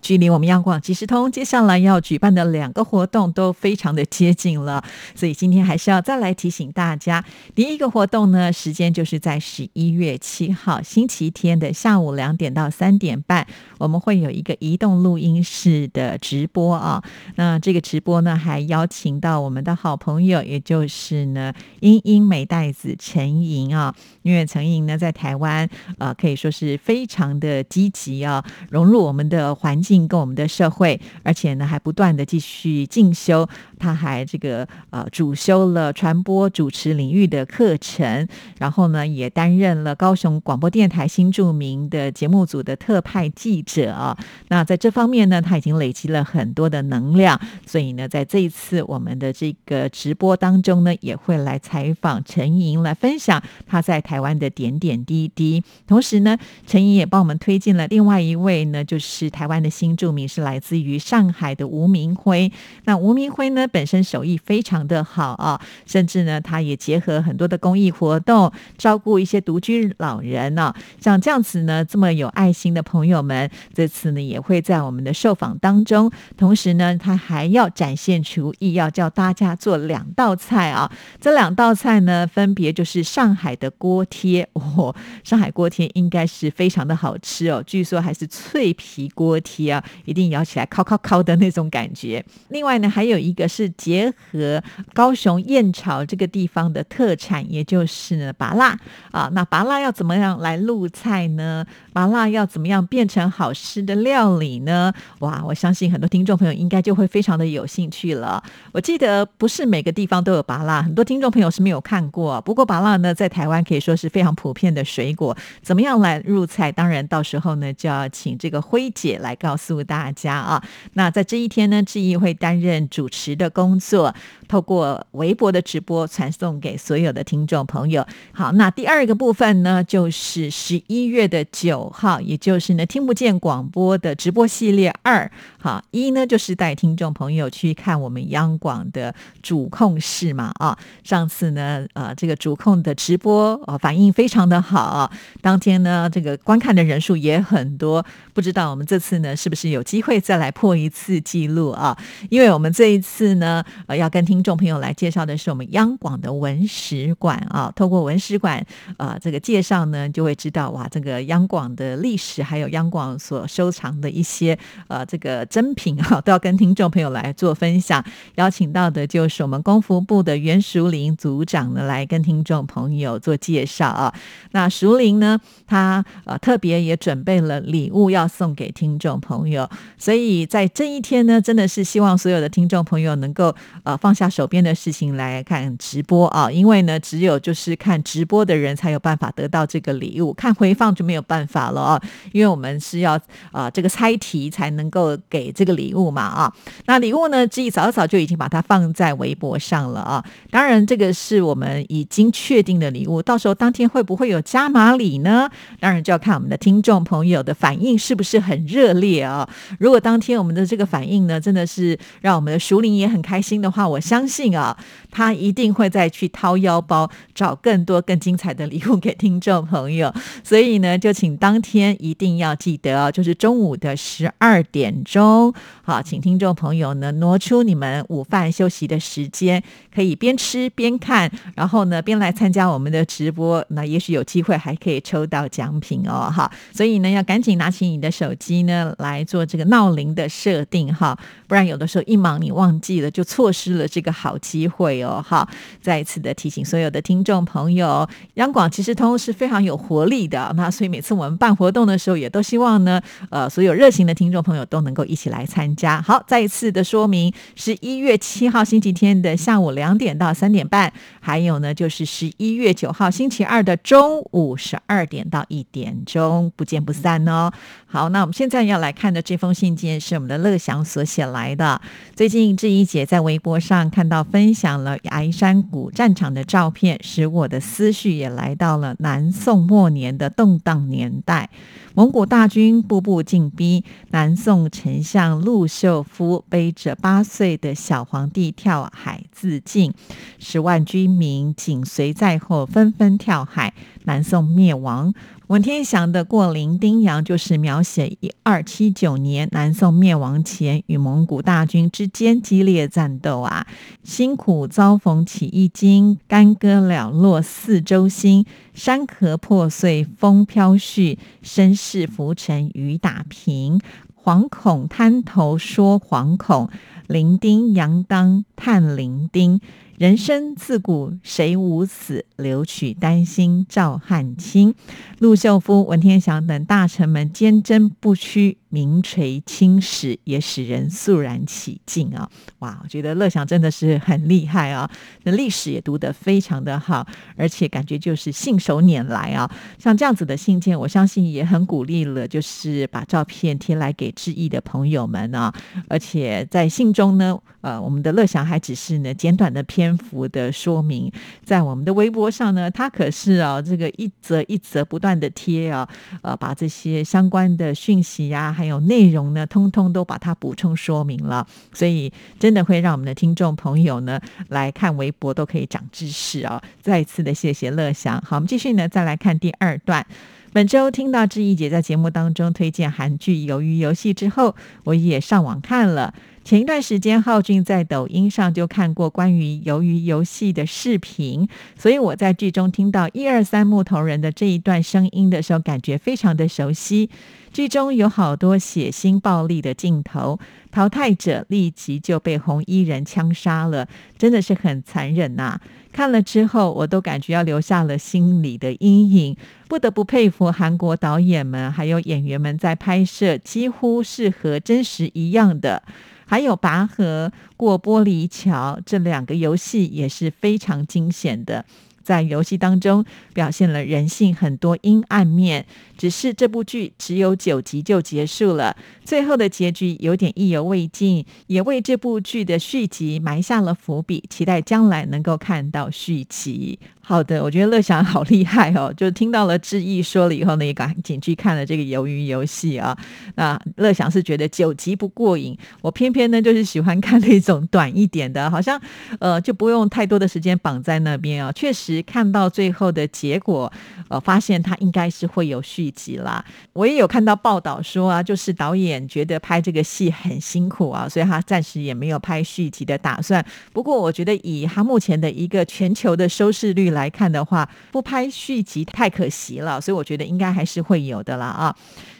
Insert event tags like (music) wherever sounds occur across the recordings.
距离我们央广即时通接下来要举办的两个活动都非常的接近了，所以今天还是要再来提醒大家，第一个活动呢，时间就是在十一月七号星期天的下午两点到三点半，我们会有一个移动录音室的直播啊。那这个直播呢，还邀请到我们的好朋友，也就是呢英英美代子陈莹啊，因为陈莹呢在台湾呃可以说是非常的积极啊，融入我们的环境。进跟我们的社会，而且呢还不断的继续进修，他还这个呃主修了传播主持领域的课程，然后呢也担任了高雄广播电台新著名的节目组的特派记者。那在这方面呢，他已经累积了很多的能量，所以呢在这一次我们的这个直播当中呢，也会来采访陈莹，来分享他在台湾的点点滴滴。同时呢，陈莹也帮我们推荐了另外一位呢，就是台湾的。新著名是来自于上海的吴明辉。那吴明辉呢，本身手艺非常的好啊，甚至呢，他也结合很多的公益活动，照顾一些独居老人呢。像这样子呢，这么有爱心的朋友们，这次呢也会在我们的受访当中。同时呢，他还要展现厨艺，要教大家做两道菜啊。这两道菜呢，分别就是上海的锅贴哦，上海锅贴应该是非常的好吃哦，据说还是脆皮锅贴。要一定咬起来烤烤烤的那种感觉。另外呢，还有一个是结合高雄燕巢这个地方的特产，也就是呢拔辣啊。那拔辣要怎么样来入菜呢？拔辣要怎么样变成好吃的料理呢？哇，我相信很多听众朋友应该就会非常的有兴趣了。我记得不是每个地方都有拔辣，很多听众朋友是没有看过。不过拔辣呢，在台湾可以说是非常普遍的水果。怎么样来入菜？当然到时候呢，就要请这个辉姐来。告诉大家啊，那在这一天呢，志毅会担任主持的工作，透过微博的直播传送给所有的听众朋友。好，那第二个部分呢，就是十一月的九号，也就是呢听不见广播的直播系列二。好，一呢就是带听众朋友去看我们央广的主控室嘛啊，上次呢呃这个主控的直播啊反应非常的好，当天呢这个观看的人数也很多，不知道我们这次呢。是是不是有机会再来破一次记录啊？因为我们这一次呢，呃，要跟听众朋友来介绍的是我们央广的文史馆啊。透过文史馆呃这个介绍呢，就会知道哇，这个央广的历史，还有央广所收藏的一些呃这个珍品啊，(laughs) 都要跟听众朋友来做分享。邀请到的就是我们功夫部的袁淑玲组长呢，来跟听众朋友做介绍啊。那淑玲呢，她呃特别也准备了礼物要送给听众。朋，朋友所以在这一天呢，真的是希望所有的听众朋友能够呃放下手边的事情来看直播啊，因为呢，只有就是看直播的人才有办法得到这个礼物，看回放就没有办法了啊，因为我们是要啊这个猜题才能够给这个礼物嘛啊。那礼物呢，志毅早早就已经把它放在微博上了啊。当然，这个是我们已经确定的礼物，到时候当天会不会有加码礼呢？当然就要看我们的听众朋友的反应是不是很热烈。啊！啊如果当天我们的这个反应呢，真的是让我们的熟龄也很开心的话，我相信啊，他一定会再去掏腰包找更多更精彩的礼物给听众朋友。所以呢，就请当天一定要记得哦，就是中午的十二点钟，好，请听众朋友呢挪出你们午饭休息的时间，可以边吃边看，然后呢边来参加我们的直播，那也许有机会还可以抽到奖品哦，哈！所以呢，要赶紧拿起你的手机呢。来来做这个闹铃的设定哈，不然有的时候一忙你忘记了，就错失了这个好机会哦哈。再一次的提醒所有的听众朋友，央广其实通是非常有活力的，那所以每次我们办活动的时候，也都希望呢，呃，所有热情的听众朋友都能够一起来参加。好，再一次的说明，十一月七号星期天的下午两点到三点半，还有呢就是十一月九号星期二的中午十二点到一点钟，不见不散哦。好，那我们现在要来。看的这封信件是我们的乐祥所写来的。最近志怡姐在微博上看到分享了崖山谷战场的照片，使我的思绪也来到了南宋末年的动荡年代。蒙古大军步步进逼，南宋丞相陆秀夫背着八岁的小皇帝跳海自尽，十万军民紧随在后，纷纷跳海，南宋灭亡。文天祥的《过零丁洋》就是描写一二七九年南宋灭亡前与蒙古大军之间激烈战斗啊，辛苦遭逢起义经，干戈寥落四周星，山河破碎风飘絮，身世浮沉雨打萍，惶恐滩头说惶恐，零丁洋当叹零丁。人生自古谁无死，留取丹心照汗青。陆秀夫、文天祥等大臣们坚贞不屈。名垂青史，也使人肃然起敬啊！哇，我觉得乐享真的是很厉害啊！那历史也读得非常的好，而且感觉就是信手拈来啊！像这样子的信件，我相信也很鼓励了，就是把照片贴来给致意的朋友们啊！而且在信中呢，呃，我们的乐享还只是呢简短的篇幅的说明，在我们的微博上呢，他可是啊这个一则一则不断的贴啊，呃，把这些相关的讯息呀。还有内容呢，通通都把它补充说明了，所以真的会让我们的听众朋友呢来看微博都可以长知识哦。再次的谢谢乐祥。好，我们继续呢，再来看第二段。本周听到志毅姐在节目当中推荐韩剧《鱿鱼游戏》之后，我也上网看了。前一段时间，浩俊在抖音上就看过关于《鱿鱼游戏》的视频，所以我在剧中听到一二三木头人的这一段声音的时候，感觉非常的熟悉。剧中有好多血腥暴力的镜头，淘汰者立即就被红衣人枪杀了，真的是很残忍呐！看了之后，我都感觉要留下了心里的阴影。不得不佩服韩国导演们还有演员们在拍摄，几乎是和真实一样的。还有拔河、过玻璃桥这两个游戏也是非常惊险的。在游戏当中表现了人性很多阴暗面，只是这部剧只有九集就结束了，最后的结局有点意犹未尽，也为这部剧的续集埋下了伏笔，期待将来能够看到续集。好的，我觉得乐祥好厉害哦！(laughs) 就听到了志毅说了以后呢，也赶紧去看了这个鱿鱼游戏啊。那乐祥是觉得九集不过瘾，我偏偏呢就是喜欢看那种短一点的，好像呃就不用太多的时间绑在那边啊。确实看到最后的结果，呃，发现他应该是会有续集啦。我也有看到报道说啊，就是导演觉得拍这个戏很辛苦啊，所以他暂时也没有拍续集的打算。不过我觉得以他目前的一个全球的收视率来，来看的话，不拍续集太可惜了，所以我觉得应该还是会有的啦啊。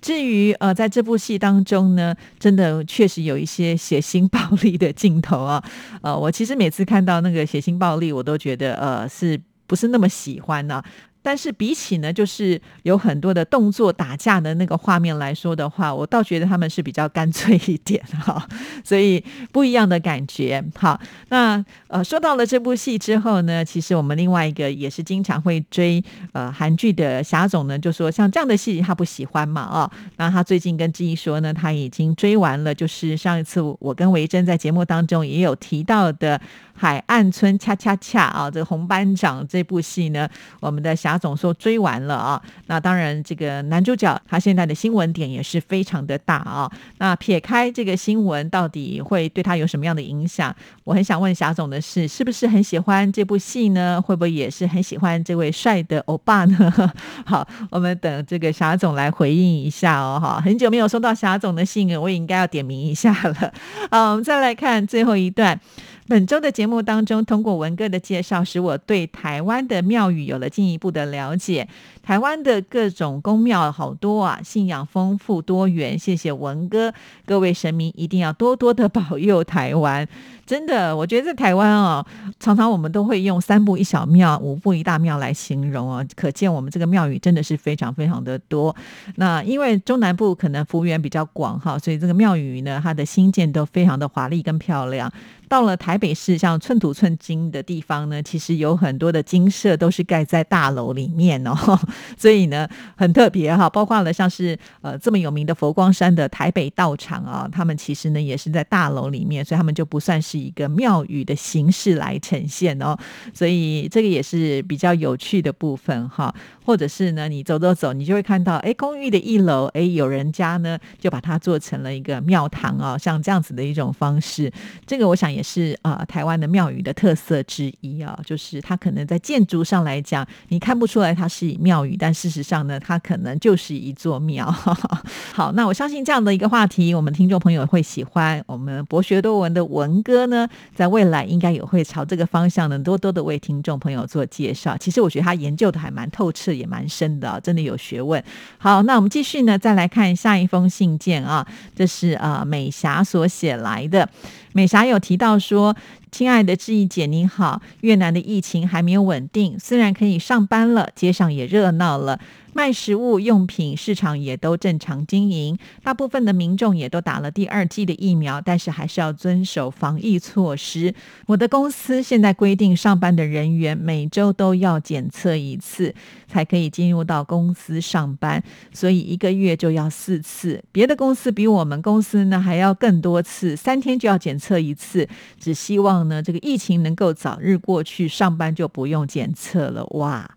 至于呃，在这部戏当中呢，真的确实有一些血腥暴力的镜头啊。呃，我其实每次看到那个血腥暴力，我都觉得呃，是不是那么喜欢呢？但是比起呢，就是有很多的动作打架的那个画面来说的话，我倒觉得他们是比较干脆一点 (laughs) 哈，所以不一样的感觉。好，那呃说到了这部戏之后呢，其实我们另外一个也是经常会追呃韩剧的霞总呢，就说像这样的戏他不喜欢嘛啊，那他最近跟志毅说呢，他已经追完了，就是上一次我跟维珍在节目当中也有提到的。海岸村恰恰恰啊，这个红班长这部戏呢，我们的霞总说追完了啊。那当然，这个男主角他现在的新闻点也是非常的大啊。那撇开这个新闻，到底会对他有什么样的影响？我很想问霞总的是，是不是很喜欢这部戏呢？会不会也是很喜欢这位帅的欧巴呢？(laughs) 好，我们等这个霞总来回应一下哦。哈，很久没有收到霞总的信，我也应该要点名一下了。好，我们再来看最后一段。本周的节目当中，通过文哥的介绍，使我对台湾的庙宇有了进一步的了解。台湾的各种宫庙好多啊，信仰丰富多元。谢谢文哥，各位神明一定要多多的保佑台湾。(laughs) 真的，我觉得在台湾啊，常常我们都会用三步一小庙、五步一大庙来形容啊，可见我们这个庙宇真的是非常非常的多。那因为中南部可能幅员比较广哈，所以这个庙宇呢，它的新建都非常的华丽跟漂亮。到了台北市，像寸土寸金的地方呢，其实有很多的金舍都是盖在大楼里面哦，(laughs) 所以呢很特别哈。包括了像是呃这么有名的佛光山的台北道场啊，他们其实呢也是在大楼里面，所以他们就不算是一个庙宇的形式来呈现哦。所以这个也是比较有趣的部分哈。或者是呢，你走走走，你就会看到，哎，公寓的一楼，哎，有人家呢就把它做成了一个庙堂啊，像这样子的一种方式。这个我想也是啊，台湾的庙宇的特色之一啊，就是它可能在建筑上来讲，你看不出来它是庙宇，但事实上呢，它可能就是一座庙。(laughs) 好，那我相信这样的一个话题，我们听众朋友会喜欢。我们博学多闻的文哥呢，在未来应该也会朝这个方向呢，多多的为听众朋友做介绍。其实我觉得他研究的还蛮透彻。也蛮深的，真的有学问。好，那我们继续呢，再来看下一封信件啊，这是呃美霞所写来的。美霞有提到说：“亲爱的志毅姐，您好，越南的疫情还没有稳定，虽然可以上班了，街上也热闹了。”卖食物用品市场也都正常经营，大部分的民众也都打了第二剂的疫苗，但是还是要遵守防疫措施。我的公司现在规定，上班的人员每周都要检测一次，才可以进入到公司上班，所以一个月就要四次。别的公司比我们公司呢还要更多次，三天就要检测一次。只希望呢这个疫情能够早日过去，上班就不用检测了。哇！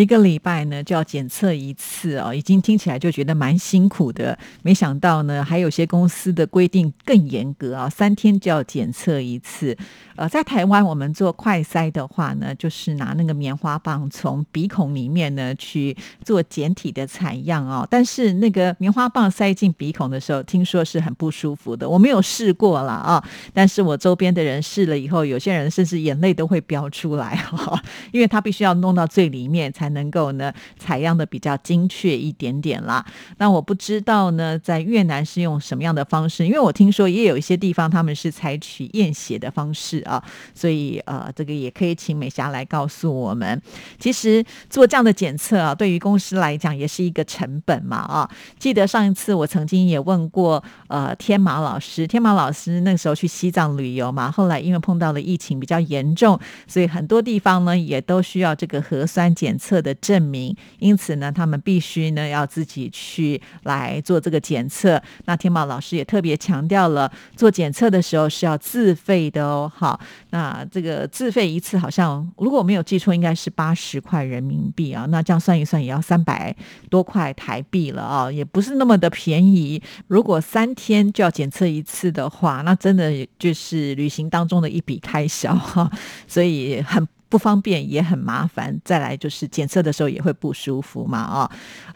一个礼拜呢就要检测一次哦，已经听起来就觉得蛮辛苦的。没想到呢，还有些公司的规定更严格啊，三天就要检测一次。呃，在台湾我们做快筛的话呢，就是拿那个棉花棒从鼻孔里面呢去做简体的采样哦。但是那个棉花棒塞进鼻孔的时候，听说是很不舒服的。我没有试过了啊，但是我周边的人试了以后，有些人甚至眼泪都会飙出来哈，因为他必须要弄到最里面才才能够呢采样的比较精确一点点啦。那我不知道呢，在越南是用什么样的方式，因为我听说也有一些地方他们是采取验血的方式。啊，所以呃，这个也可以请美霞来告诉我们。其实做这样的检测啊，对于公司来讲也是一个成本嘛啊。记得上一次我曾经也问过呃天马老师，天马老师那时候去西藏旅游嘛，后来因为碰到了疫情比较严重，所以很多地方呢也都需要这个核酸检测的证明，因此呢他们必须呢要自己去来做这个检测。那天马老师也特别强调了，做检测的时候是要自费的哦，好。那这个自费一次好像，如果我没有记错，应该是八十块人民币啊。那这样算一算，也要三百多块台币了啊，也不是那么的便宜。如果三天就要检测一次的话，那真的就是旅行当中的一笔开销哈，所以很。不方便也很麻烦，再来就是检测的时候也会不舒服嘛啊。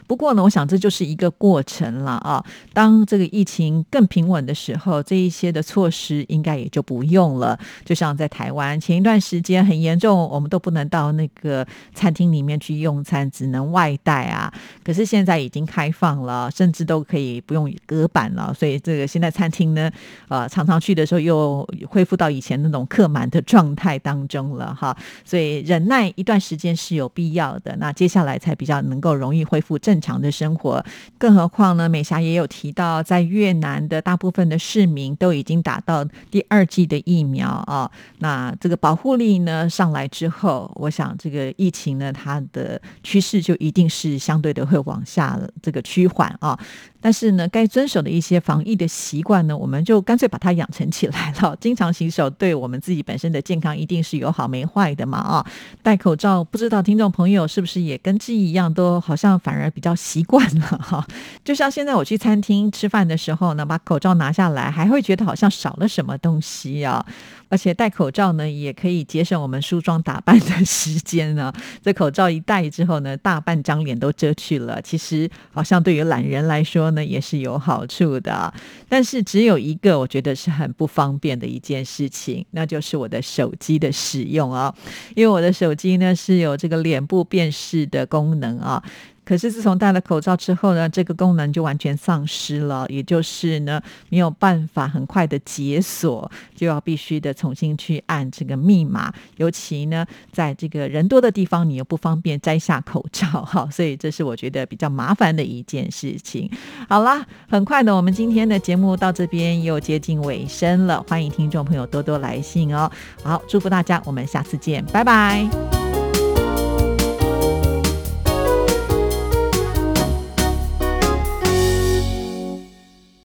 不过呢，我想这就是一个过程了啊。当这个疫情更平稳的时候，这一些的措施应该也就不用了。就像在台湾前一段时间很严重，我们都不能到那个餐厅里面去用餐，只能外带啊。可是现在已经开放了，甚至都可以不用隔板了。所以这个现在餐厅呢，呃，常常去的时候又恢复到以前那种客满的状态当中了哈。所以忍耐一段时间是有必要的，那接下来才比较能够容易恢复正常的生活。更何况呢，美霞也有提到，在越南的大部分的市民都已经打到第二剂的疫苗啊，那这个保护力呢上来之后，我想这个疫情呢，它的趋势就一定是相对的会往下这个趋缓啊。但是呢，该遵守的一些防疫的习惯呢，我们就干脆把它养成起来了。经常洗手，对我们自己本身的健康一定是有好没坏的嘛啊！戴口罩，不知道听众朋友是不是也跟之一样，都好像反而比较习惯了哈。就像现在我去餐厅吃饭的时候呢，把口罩拿下来，还会觉得好像少了什么东西啊。而且戴口罩呢，也可以节省我们梳妆打扮的 (laughs) 时间呢。这口罩一戴之后呢，大半张脸都遮去了。其实好像对于懒人来说呢，也是有好处的。但是只有一个，我觉得是很不方便的一件事情，那就是我的手机的使用啊。因为我的手机呢是有这个脸部辨识的功能啊。可是自从戴了口罩之后呢，这个功能就完全丧失了，也就是呢没有办法很快的解锁，就要必须的重新去按这个密码。尤其呢，在这个人多的地方，你又不方便摘下口罩，哈，所以这是我觉得比较麻烦的一件事情。好啦，很快的，我们今天的节目到这边又接近尾声了，欢迎听众朋友多多来信哦。好，祝福大家，我们下次见，拜拜。